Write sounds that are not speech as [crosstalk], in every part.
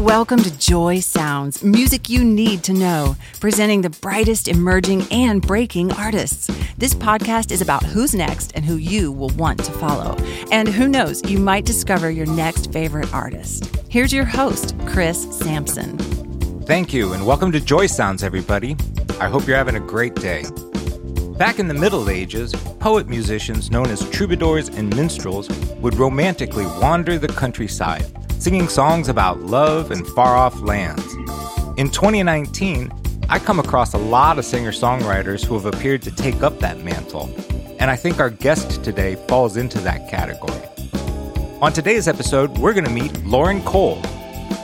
Welcome to Joy Sounds, music you need to know, presenting the brightest emerging and breaking artists. This podcast is about who's next and who you will want to follow. And who knows, you might discover your next favorite artist. Here's your host, Chris Sampson. Thank you, and welcome to Joy Sounds, everybody. I hope you're having a great day. Back in the Middle Ages, poet musicians known as troubadours and minstrels would romantically wander the countryside, singing songs about love and far off lands. In 2019, I come across a lot of singer songwriters who have appeared to take up that mantle, and I think our guest today falls into that category. On today's episode, we're going to meet Lauren Cole.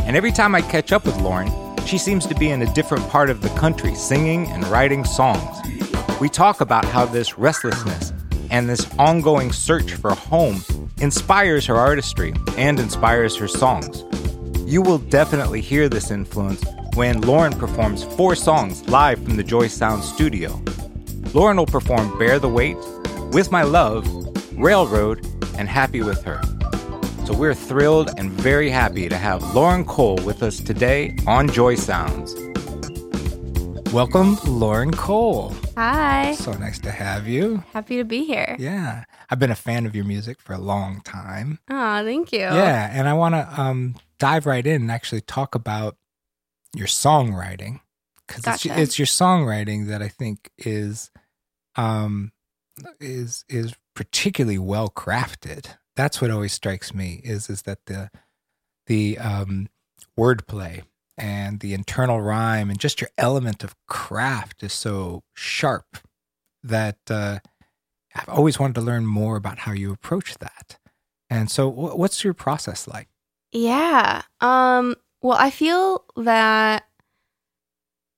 And every time I catch up with Lauren, she seems to be in a different part of the country singing and writing songs. We talk about how this restlessness and this ongoing search for home inspires her artistry and inspires her songs. You will definitely hear this influence when Lauren performs four songs live from the Joy Sound studio. Lauren will perform Bear the Weight, With My Love, Railroad, and Happy with Her. So we're thrilled and very happy to have Lauren Cole with us today on Joy Sounds. Welcome, Lauren Cole. Hi. So nice to have you. Happy to be here. Yeah. I've been a fan of your music for a long time. Oh, thank you. Yeah. And I want to um, dive right in and actually talk about your songwriting because Gotcha. it's, it's your songwriting that I think is um, is is particularly well crafted. That's what always strikes me is is that the the um, wordplay and the internal rhyme and just your element of craft is so sharp that uh, I've always wanted to learn more about how you approach that. And so, wh- what's your process like? Yeah. Um well, I feel that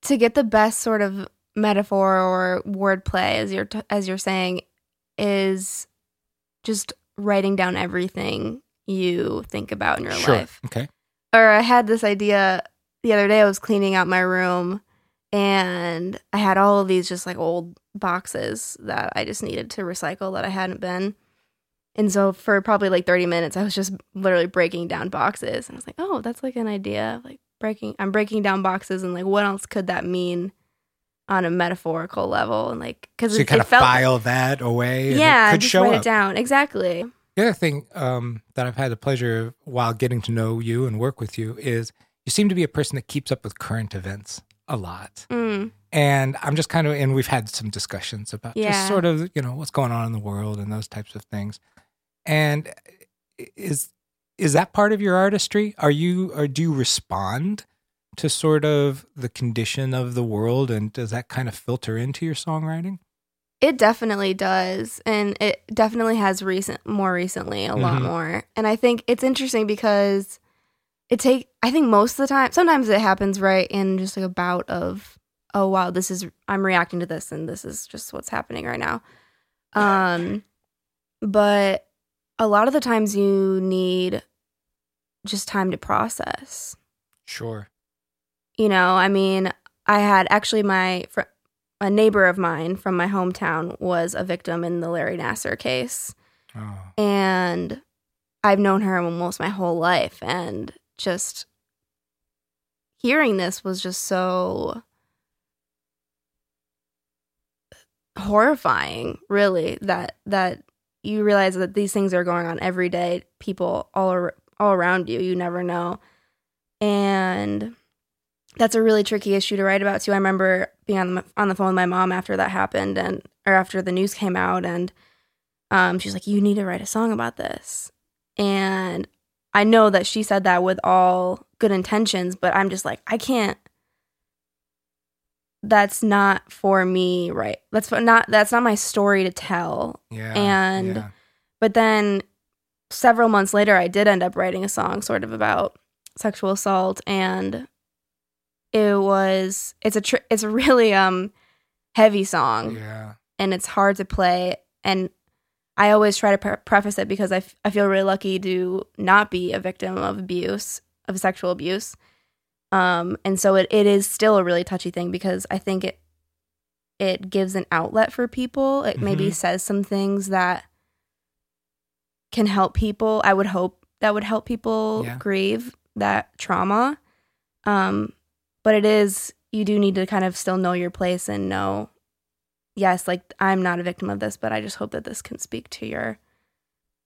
to get the best sort of metaphor or wordplay as you're t- as you're saying is just writing down everything you think about in your life. Okay. or I had this idea the other day. I was cleaning out my room and I had all of these just like old boxes that I just needed to recycle that I hadn't been. And so for probably like 30 minutes, I was just literally breaking down boxes. And I was like, oh, that's like an idea. Like breaking, I'm breaking down boxes and like what else could that mean on a metaphorical level? And like, because So you kind of file that away. And yeah, it could just show write up. it down. Exactly. The other thing um, that I've had the pleasure of while getting to know you and work with you is you seem to be a person that keeps up with current events a lot. Mm, And I'm just kind of, and we've had some discussions about just Yeah. sort of, you know, what's going on in the world and those types of things. And is is that part of your artistry? Are you, or do you respond to sort of the condition of the world, and does that kind of filter into your songwriting? It definitely does, and it definitely has recent more recently a lot Mhm. more. And I think it's interesting because it take I think most of the time sometimes it happens right in just like a bout of oh wow this is I'm reacting to this and this is just what's happening right now. Um, but a lot of the times you need just time to process Sure. you know i mean i had actually my fr- a neighbor of mine from my hometown was a victim in the larry nassar case Oh, and i've known her almost my whole life and just hearing this was just so horrifying really that that you realize that these things are going on every day people all ar- all around you you never know. And that's a really tricky issue to write about too. I remember being on the, on the phone with my mom after that happened and or after the news came out and um, she's like you need to write a song about this. And i know that she said that with all good intentions but i'm just like i can't that's not for me right that's not that's not my story to tell yeah. And- yeah. but then several months later i did end up writing a song sort of about sexual assault and it was it's a tr- it's a really um heavy song yeah. and it's hard to play and i always try to pre- preface it because I, f- I feel really lucky to not be a victim of abuse of sexual abuse um and so it, it is still a really touchy thing because i think it it gives an outlet for people it maybe Mhm. says some things that can help people i would hope that would help people Yeah. grieve that trauma Um, but it is you do need to kind of still know your place and know, yes, like I'm not a victim of this, but I just hope that this can speak to your,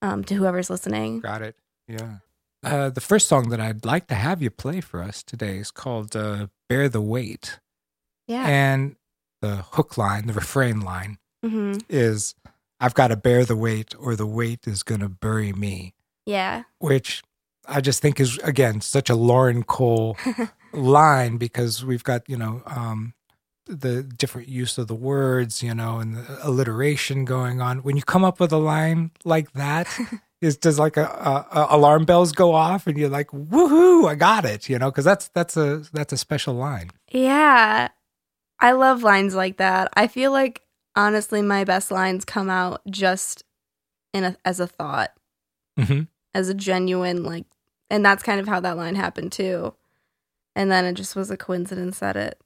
um, to whoever's listening. Got it. Yeah. Uh, the first song that I'd like to have you play for us today is called uh, "Bear the Weight," Yeah. and the hook line, the refrain line, mm-hmm. is "I've got to bear the weight, or the weight is gonna bury me." Yeah. which I just think is again such a Lauren Cole [laughs] line because we've got you know um, the different use of the words, you know, and the alliteration going on. When you come up with a line like that, [laughs] is does like a, a, a alarm bells go off and you're like, woohoo, I got it, you know, because that's that's a that's a special line. Yeah. I love lines like that. I feel like honestly my best lines come out just in a, as a thought, Mm-hmm. as a genuine like and that's kind of how that line happened too. And then it just was a coincidence that it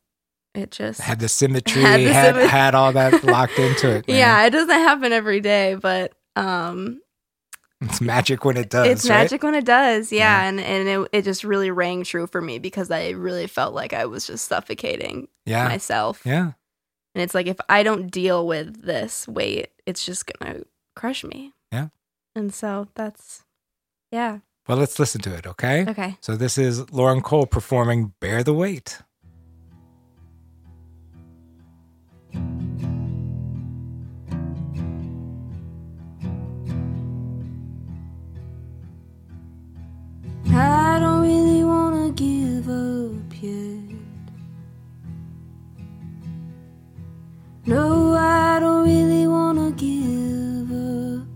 it just Had the symmetry, Had had the had, symmet- all that locked into it. [laughs] man. Yeah, it doesn't happen every day, but um it's magic when it does. it's right? magic when it does. Yeah, Yeah. and and it it just really rang true for me because I really felt like I was just suffocating Yeah, myself. yeah. And it's like if I don't deal with this weight, it's just gonna crush me. Yeah. And so that's yeah. Well, let's listen to it, okay? Okay. So this is Lauren Cole performing Bear the Weight. I don't really wanna give up yet. No, I don't really wanna give up.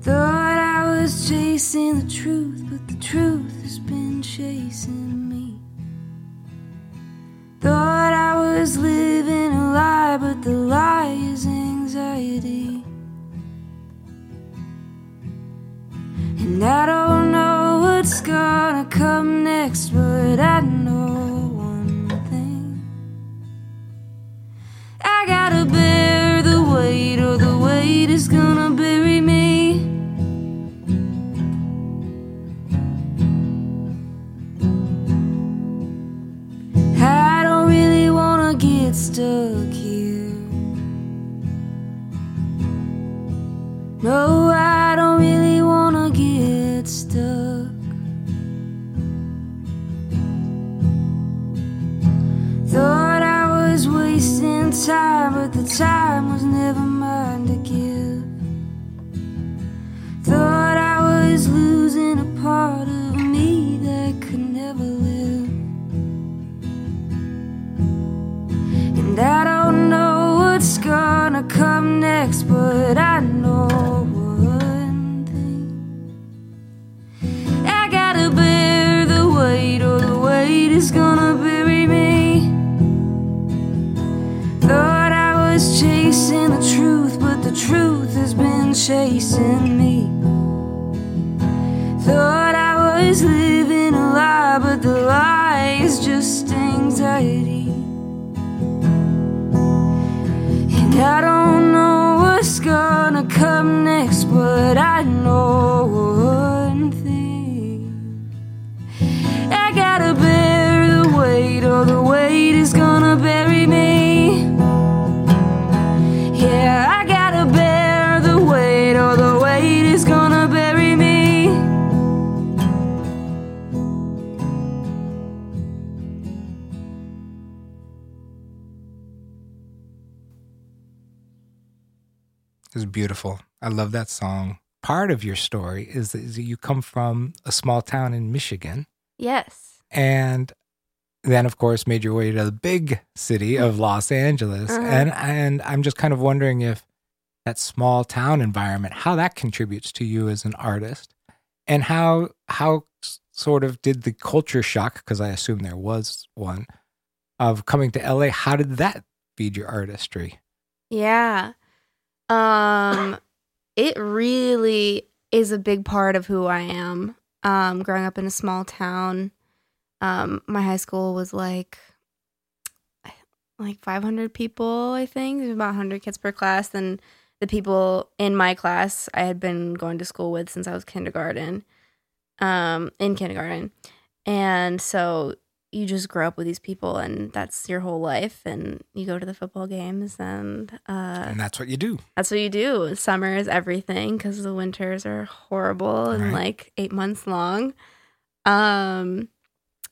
Thought I was chasing the truth, but the truth has been chasing me. Thought I was living a lie, but the lie is anxiety. And I don't know what's gonna come next, but I know one thing. I gotta bear the weight, or the weight is gonna gonna come come It's beautiful. I love that song. Part of your story is that you come from a small town in Michigan Yes. and then of course made your way to the big city of Los Angeles. Uh-huh. And and I'm just kind of wondering if that small town environment, how that contributes to you as an artist and how how sort of did the culture shock because I assume there was one of coming to LA, how did that feed your artistry? Yeah. Um it really is a big part of who I am. Um growing up in a small town. Um my high school was like like 500 people, I think. About 100 kids per class and the people in my class I had been going to school with since I was kindergarten. um, in kindergarten. And so you just grow up with these people and that's your whole life and you go to the football games and uh, And that's what you do. that's what you do. Summer is everything because the winters are horrible and Right. like eight months long. Um,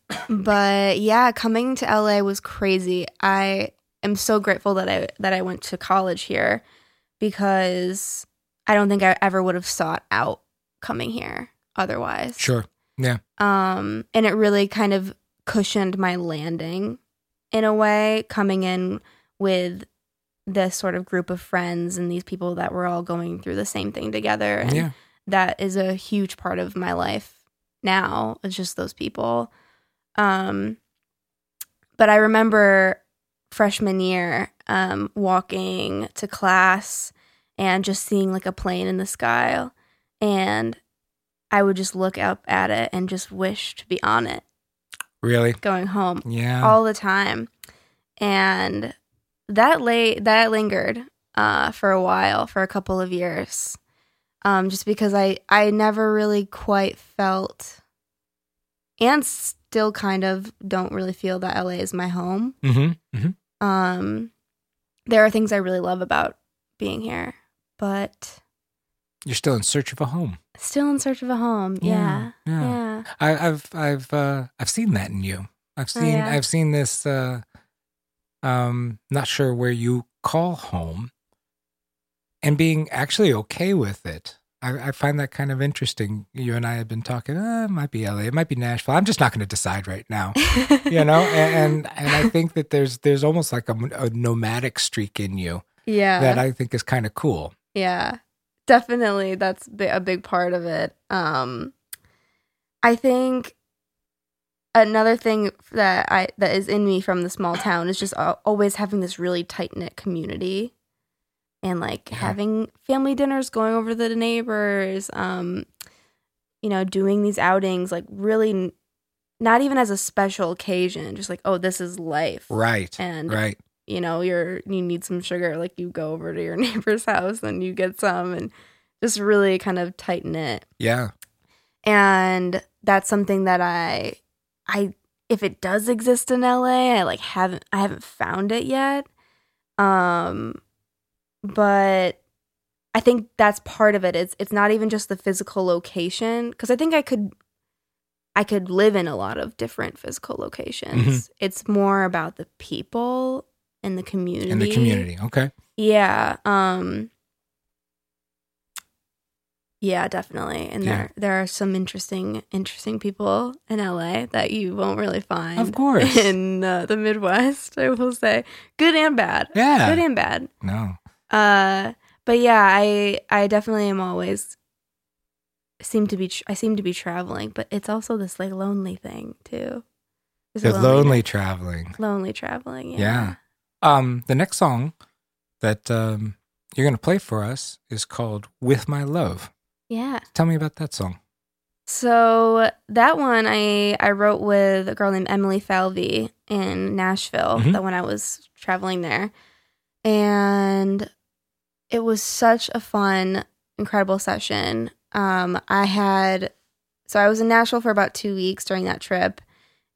[clears throat] but yeah, coming to LA was crazy. I am so grateful that I that I went to college here because I don't think I ever would have sought out coming here otherwise. Sure. Yeah. Um, and it really kind of cushioned my landing in a way, coming in with this sort of group of friends and these people that were all going through the same thing together. And Yeah. that is a huge part of my life now. It's just those people. Um, but I remember freshman year um, walking to class and just seeing like a plane in the sky. And I would just look up at it and just wish to be on it Really? going home Yeah. all the time. And that lay that lingered uh, for a while, for a couple of years. Um, just because I I never really quite felt and still kind of don't really feel that LA is my home. mm-hmm. Mm-hmm. Um there are things I really love about being here, but You're still in search of a home. Still in search of a home. Yeah, Yeah. yeah. I, I've I've uh, I've seen that in you. I've Oh, seen yeah? I've seen this. Uh, um, not sure where you call home, and being actually okay with it. I, I find that kind of interesting. You and I have been talking. Uh, it might be LA. It might be Nashville. I'm just not going to decide right now. [laughs] you know, and, and and I think that there's there's almost like a, a nomadic streak in you yeah. that I think is kind of cool. Yeah, definitely. That's a big part of it. Um, I think another thing that I that is in me from the small town is just always having this really tight knit community, and like Yeah. having family dinners, going over to the neighbors, um, you know, doing these outings, like really. Not even as a special occasion, just like, oh, this is life. Right. And right. You know you're you need some sugar like you go over to your [laughs] neighbor's house and you get some and just really kind of tighten it. Yeah. and that's something that i i if it does exist in la i like haven't i haven't found it yet. Um but i think that's part of it. It's it's not even just the physical location because i think i could i could live in a lot of different physical locations. It's more about the people and the community In the community. Okay. yeah. Um Yeah, definitely. And Yeah. there there are some interesting interesting people in LA that you won't really find. Of course. [laughs] In uh, the Midwest, I will say. Good and bad. Yeah. Good and bad. no. Uh but yeah, I I definitely am always seem to be tr- I seem to be traveling, but it's also this like lonely thing too. The lonely loneliness- traveling. lonely traveling. Yeah. Yeah. Um, the next song that um, you're going to play for us is called "With My Love." Yeah. Tell me about that song. So that one I I wrote with a girl named Emily Falvey in Nashville. Mhm. That when I was traveling there, and it was such a fun, incredible session. Um, I had so I was in Nashville for about two weeks during that trip,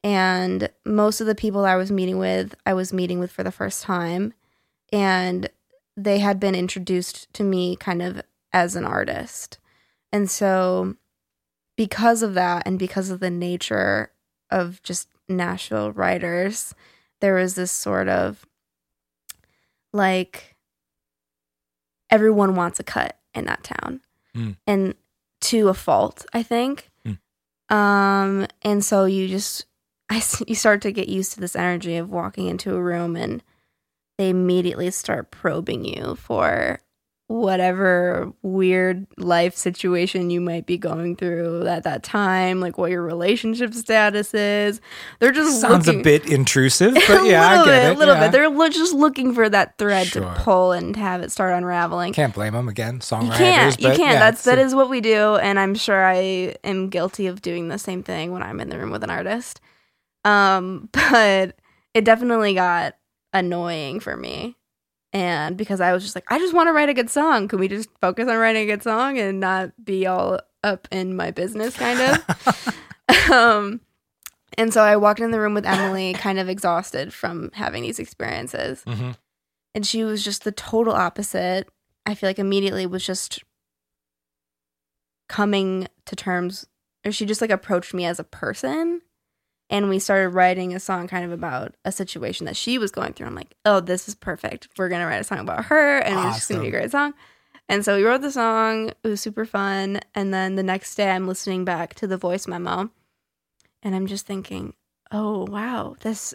and most of the people I was meeting with, I was meeting with for the first time, and they had been introduced to me kind of as an artist, and so because of that and because of the nature of just Nashville writers, there was this sort of like everyone wants a cut in that town. Mm. And to a fault, I think. Mm. Um and so you just I you start to get used to this energy of walking into a room and they immediately start probing you for whatever weird life situation you might be going through at that time, like what your relationship status is. They're just Sounds looking, a bit intrusive, a [laughs] but yeah, I little get bit, it. a little yeah. bit. They're lo- just looking for that thread Sure. to pull and have it start unraveling. Can't blame them again. You Songwriters, can't. You can't. yeah, That's that a- is what we do, and I'm sure I am guilty of doing the same thing when I'm in the room with an artist. Um, [laughs] but it definitely got annoying for me And because I was just like, I just want to write a good song. Can we just focus on writing a good song and not be all up in my business, kind of? [laughs] [laughs] um, and so I walked in the room with Emily, kind of exhausted from having these experiences. Mm-hmm. And she was just the total opposite. I feel like immediately was just coming to terms, or she just like approached me as a person. And we started writing a song kind of about a situation that she was going through. I'm like, oh, this is perfect. We're going to write a song about her, and it's just going to be a great song. And so we wrote the song. It was super fun. And then the next day, I'm listening back to the voice memo, and I'm just thinking, oh, wow, this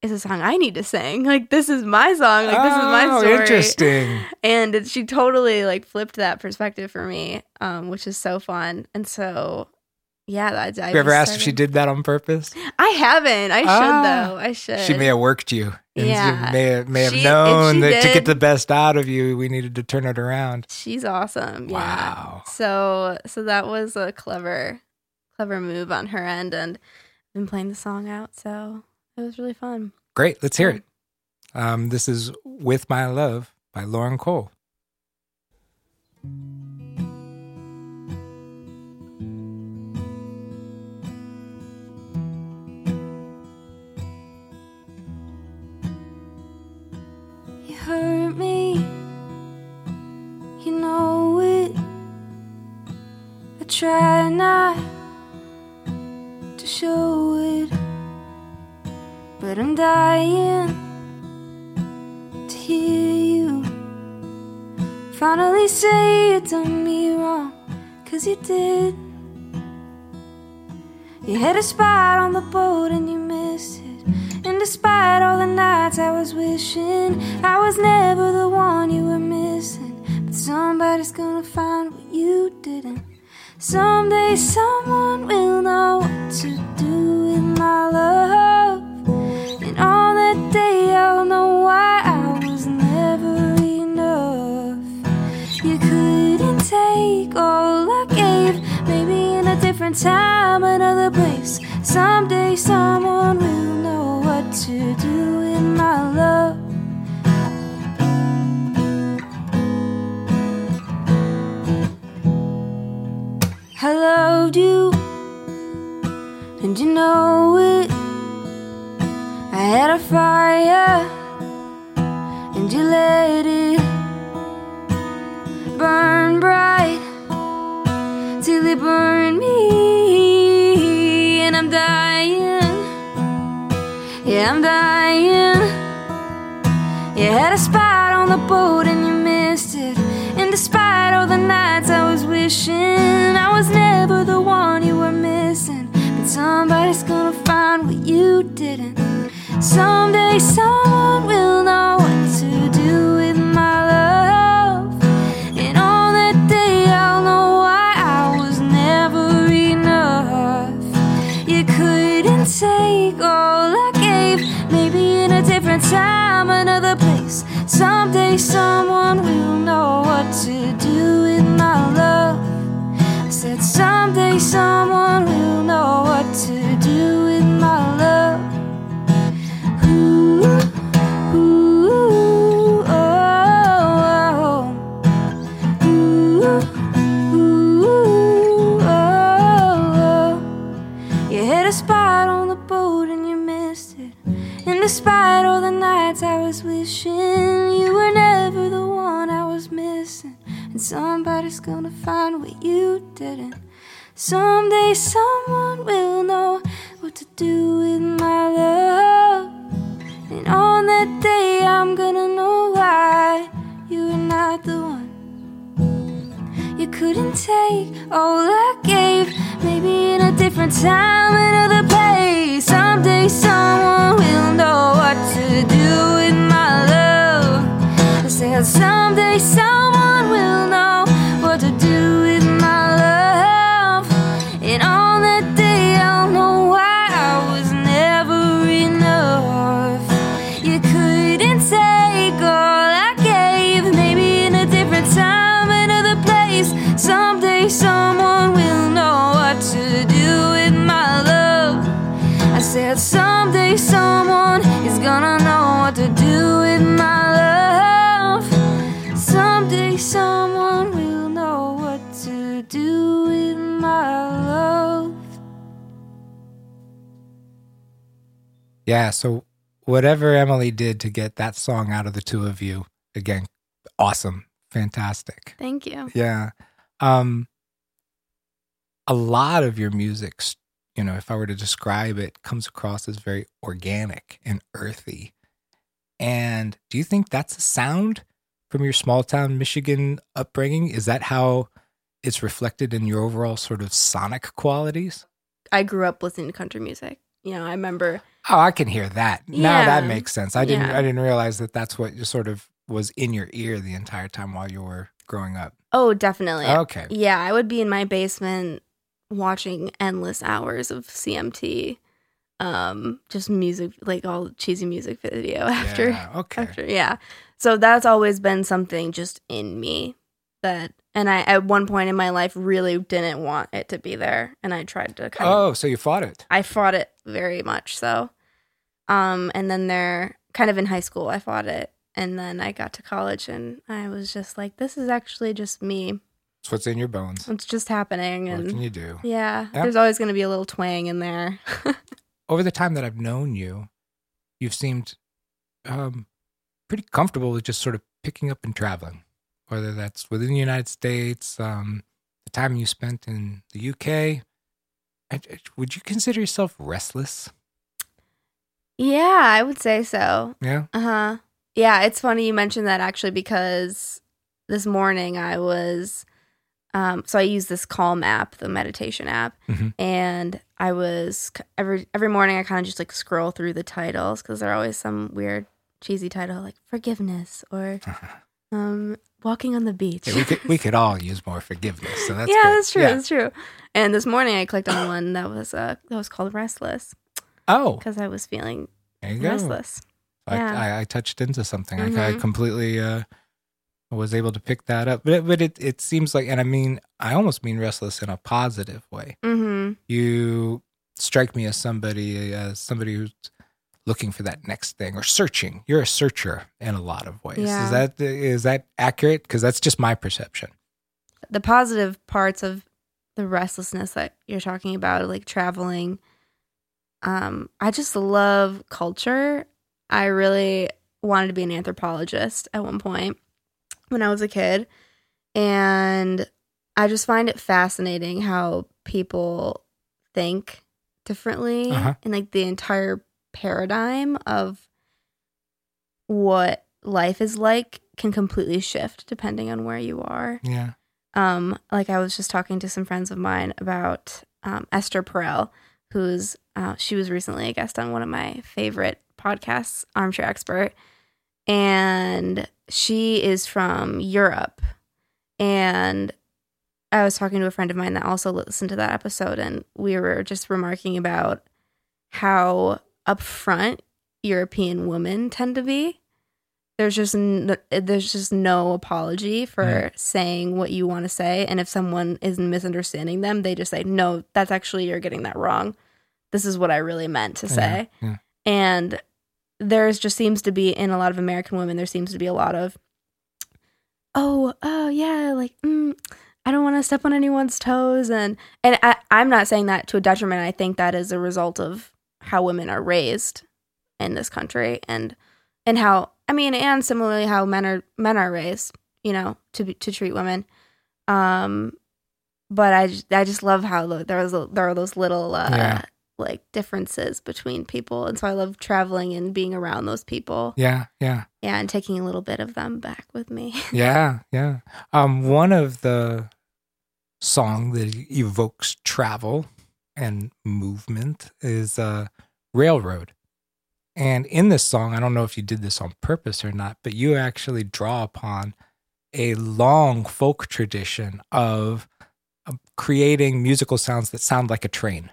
is a song I need to sing. [laughs] Like, this is my song. Like, this is my Oh, story Interesting. [laughs] and it, she totally like flipped that perspective for me um which is so fun and so yeah I, I Have you ever asked if she did that on purpose? i haven't i should Ah. though i should She may have worked you. Yeah. may have, may have She- known that to get the best out of you, we needed to turn it around. she's awesome yeah Wow. so so that was a clever clever move on her end and I've been playing the song out so it was really fun Great. Let's hear it. Um, this is With My Love by Lauren Cole. Hurt me, you know it. I try not to show it, but I'm dying to hear you finally say you done me wrong, cause you did. You had a spot on the boat and you despite all the nights I was wishing I was never the one you were missing. But somebody's gonna find what you didn't. Someday someone will know what to do with my love. And on that day I'll know why I was never enough. You couldn't take all I gave. Maybe in a different time, another place. Someday someone will to do with my love. I loved you, and you know it. I had a fire, and you let it burn bright till it burned I'm dying. You had a spot on the boat and you missed it. And despite all the nights I was wishing I was never the one you were missing. But somebody's gonna find what you didn't. Someday someone will know Someone will know what to do with my love. I said someday gonna find what you didn't. Someday someone will know what to do with my love. And on that day I'm gonna know why you were not the one. You couldn't take all I gave. Maybe in a different time, another place. Someday someone will know what to do with my love. I said someday someone will know what to do Yeah. So whatever Emily did to get that song out of the two of you, again, awesome, fantastic. Thank you. Yeah. Um, a lot of your music, you know, if I were to describe it, comes across as very organic and earthy. And do you think that's a sound from your small town Michigan upbringing? Is that how it's reflected in your overall sort of sonic qualities? I grew up listening to country music. You know, I remember Oh, I can hear that. Now that makes sense. I didn't Yeah. I didn't realize that that's what just sort of was in your ear the entire time while you were growing up. Oh, definitely. Okay. Yeah, I would be in my basement watching endless hours of CMT. Um, just music, like all cheesy music video [laughs] after, Yeah, okay. after, yeah. So that's always been something just in me that, and I at one point in my life really didn't want it to be there, and I tried to kind of Oh, so you fought it. I fought it very much so. Um, and then there, kind of in high school, I fought it, and then I got to college, and I was just like, this is actually just me. It's what's in your bones. It's just happening, What can you do? yeah, Yeah. there's always going to be a little twang in there. [laughs] Over the time that I've known you, you've seemed um, pretty comfortable with just sort of picking up and traveling, whether that's within the United States, um, the time you spent in the UK. Would you consider yourself restless? yeah, I would say so. Yeah. Uh huh. Yeah, it's funny you mentioned that actually because this morning I was, um, so I use this Calm app, the meditation app, Mhm. and I was every every morning I kind of just like scroll through the titles because there are always some weird cheesy title like forgiveness or [laughs] um walking on the beach. Yeah, we could we [laughs] could all use more forgiveness. So that's yeah, good. that's true. Yeah. That's true. And this morning I clicked on one that was uh that was called Restless Oh, because I was feeling there you go. restless. I, Yeah. I, I touched into something. I, I Mhm. completely uh, was able to pick that up. But but it it seems like, and I mean, I almost mean restless in a positive way. Mm-hmm. You strike me as somebody as somebody who's looking for that next thing or searching. You're a searcher in a lot of ways. Yeah. Is that is that accurate? Because that's just my perception. the positive parts of the restlessness that you're talking about, like traveling. Um, I just love culture. I really wanted to be an anthropologist at one point when I was a kid. And I just find it fascinating how people think differently Uh-huh. and like the entire paradigm of what life is like can completely shift depending on where you are. Yeah. um like i was just talking to some friends of mine about um, esther perel who's uh, she was recently a guest on one of my favorite podcasts armchair expert. And she is from europe. And i was talking to a friend of mine that also listened to that episode and we were just remarking about how upfront european women tend to be there's just n- there's just no apology for Mm. saying what you want to say and if someone is misunderstanding them they just say no that's actually you're getting that wrong this is what i really meant to say Yeah, yeah. and there's just seems to be in a lot of american women there seems to be a lot of oh oh yeah like mm, i don't want to step on anyone's toes and and I, i'm not saying that to a detriment i think that is a result of how women are raised in this country and and how I mean, and similarly how men are men are raised, you know, to be, to treat women. Um, but I just, I just love how there was there are those little uh, Yeah. like differences between people, and so I love traveling and being around those people. Yeah. Yeah. Yeah, and taking a little bit of them back with me. [laughs] Yeah, yeah. Um, one of the song that evokes travel and movement is uh, "Railroad." And in this song, I don't know if you did this on purpose or not, but you actually draw upon a long folk tradition of uh, creating musical sounds that sound like a train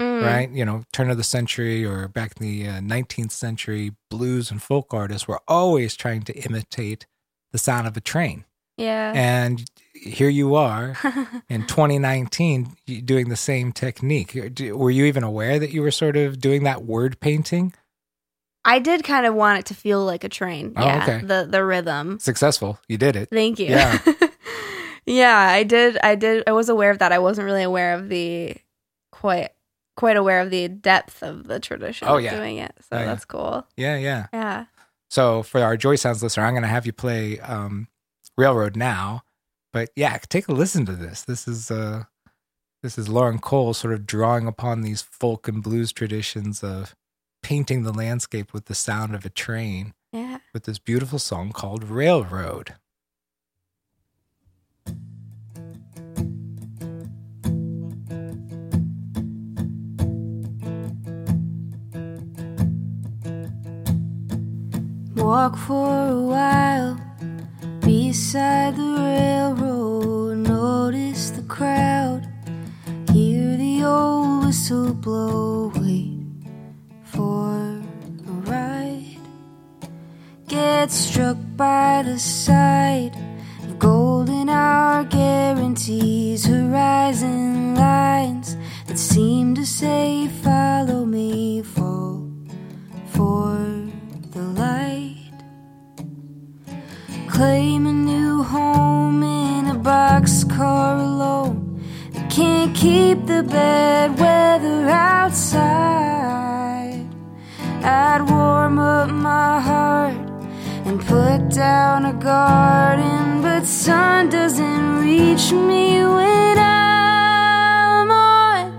Mm. right? You know, turn of the century or back in the uh, 19th century, blues and folk artists were always trying to imitate the sound of a train. Yeah. And here you are [laughs] in 2019 doing the same technique. Were you even aware that you were sort of doing that word painting? I did kind of want it to feel like a train. Oh, Yeah, okay. the the rhythm. Successful. You did it. Thank you. Yeah. [laughs] yeah, I did. I did. I was aware of that. I wasn't really aware of the quite quite aware of the depth of the tradition Oh, of doing it. So Oh, yeah. that's cool. Yeah, yeah. Yeah. So for our Joy Sounds listener, I'm going to have you play um, Railroad now. But yeah, take a listen to this. This is uh, this is Lauren Cole sort of drawing upon these folk and blues traditions of painting the landscape with the sound of a train Yeah. with this beautiful song called Railroad. Walk for a while beside the railroad. Notice the crowd. Hear the old whistle blow. Wait for a ride. Get struck by the sight of golden hour guarantees. Horizon lines that seem to say, bad weather outside. I'd warm up my heart and put down a garden, but sun doesn't reach me when I'm on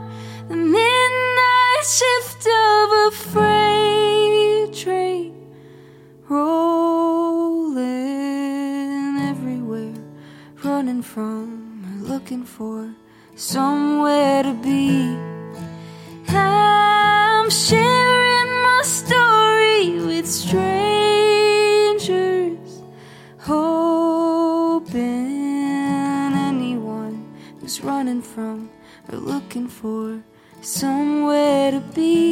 the midnight shift of a freight train rolling everywhere, running from or looking for somewhere to be. I'm sharing my story with strangers, hoping anyone who's running from or looking for somewhere to be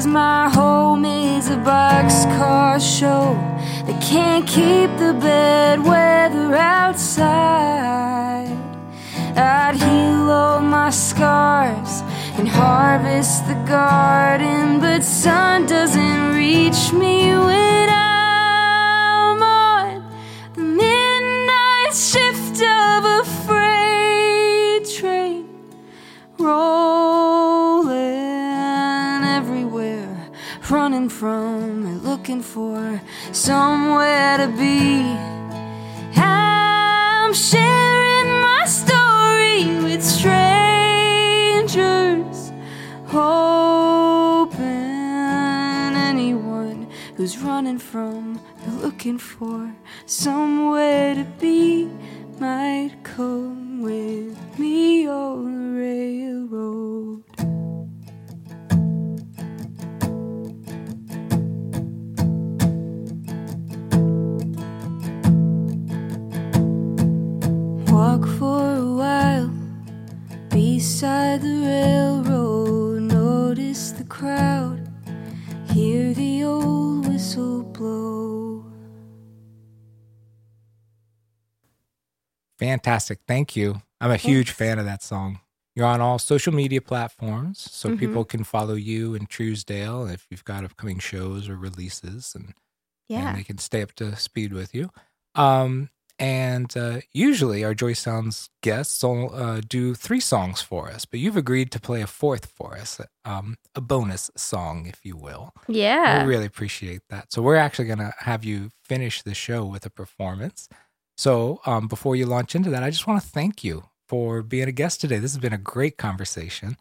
Realize my home is a boxcar show that can't keep the bad weather outside. I'd heal all my scars and harvest the garden, but sun doesn't reach me when I'm from and looking for somewhere to be. I'm sharing my story with strangers, hoping anyone who's running from or looking for somewhere to be might come with me on the railroad. Fantastic. Thank you. I'm a huge fan of that song. You're on all social media platforms, so Mhm. people can follow you in Truesdale if you've got upcoming shows or releases, and, Yeah. and they can stay up to speed with you. Um, and uh, usually our Joy Sounds guests will uh, do three songs for us, but you've agreed to play a fourth for us, um, a bonus song, if you will. Yeah. We really appreciate that. So we're actually going to have you finish the show with a performance. So um, before you launch into that, I just want to thank you for being a guest today. This has been a great conversation,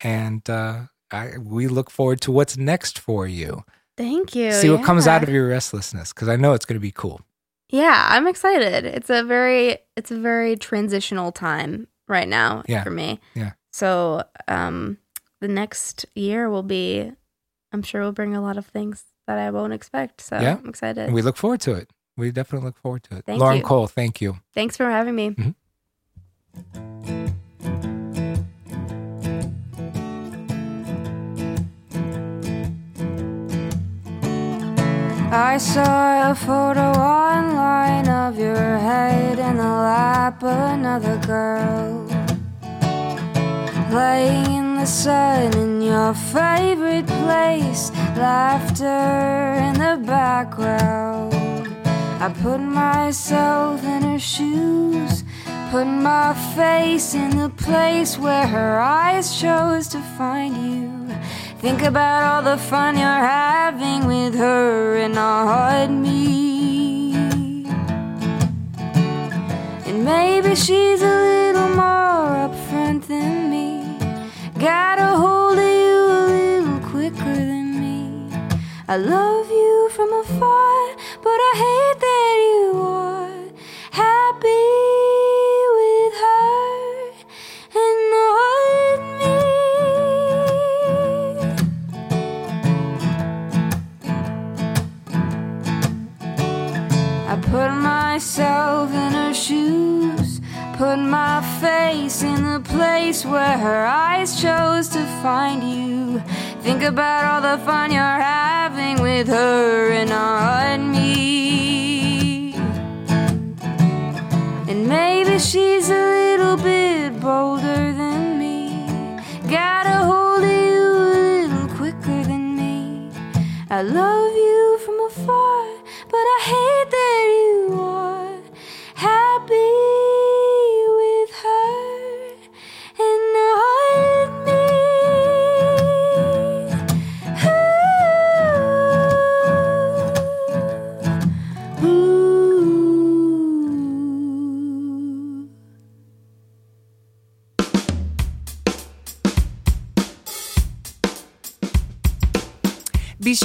and uh, I, we look forward to what's next for you. Thank you. See what comes out of your restlessness, because I know it's going to be cool. Yeah, I'm excited. It's a very it's a very transitional time right now Yeah. for me. Yeah. So um, the next year will be, I'm sure, will bring a lot of things that I won't expect. So Yeah. I'm excited. And we look forward to it. We definitely look forward to it. Thank Lauren you. Cole, thank you. Thanks for having me. Mm-hmm. I saw a photo online of your head in the lap of another girl. Laying in the sun in your favorite place, laughter in the background. I put myself in her shoes, put my face in the place where her eyes chose to find you. Think about all the fun you're having with her and not me. And maybe she's a little more upfront than me. Got a hold of you a little quicker than me. I love you from afar, but I hate put my face in the place where her eyes chose to find you. Think about all the fun you're having with her and not me. And maybe she's a little bit bolder than me. Got a hold of you a little quicker than me. I love you from afar,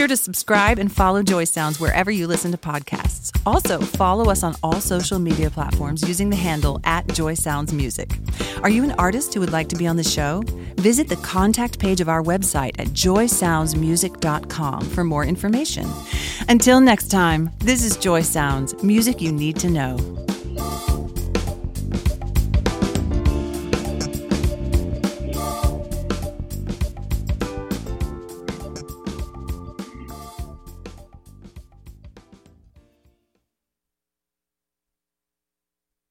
sure to subscribe and follow Joy Sounds wherever you listen to podcasts. Also, follow us on all social media platforms using the handle at Joy Sounds Music. Are you an artist who would like to be on the show? Visit the contact page of our website at joysoundsmusic.com for more information. Until next time, this is Joy Sounds, music you need to know.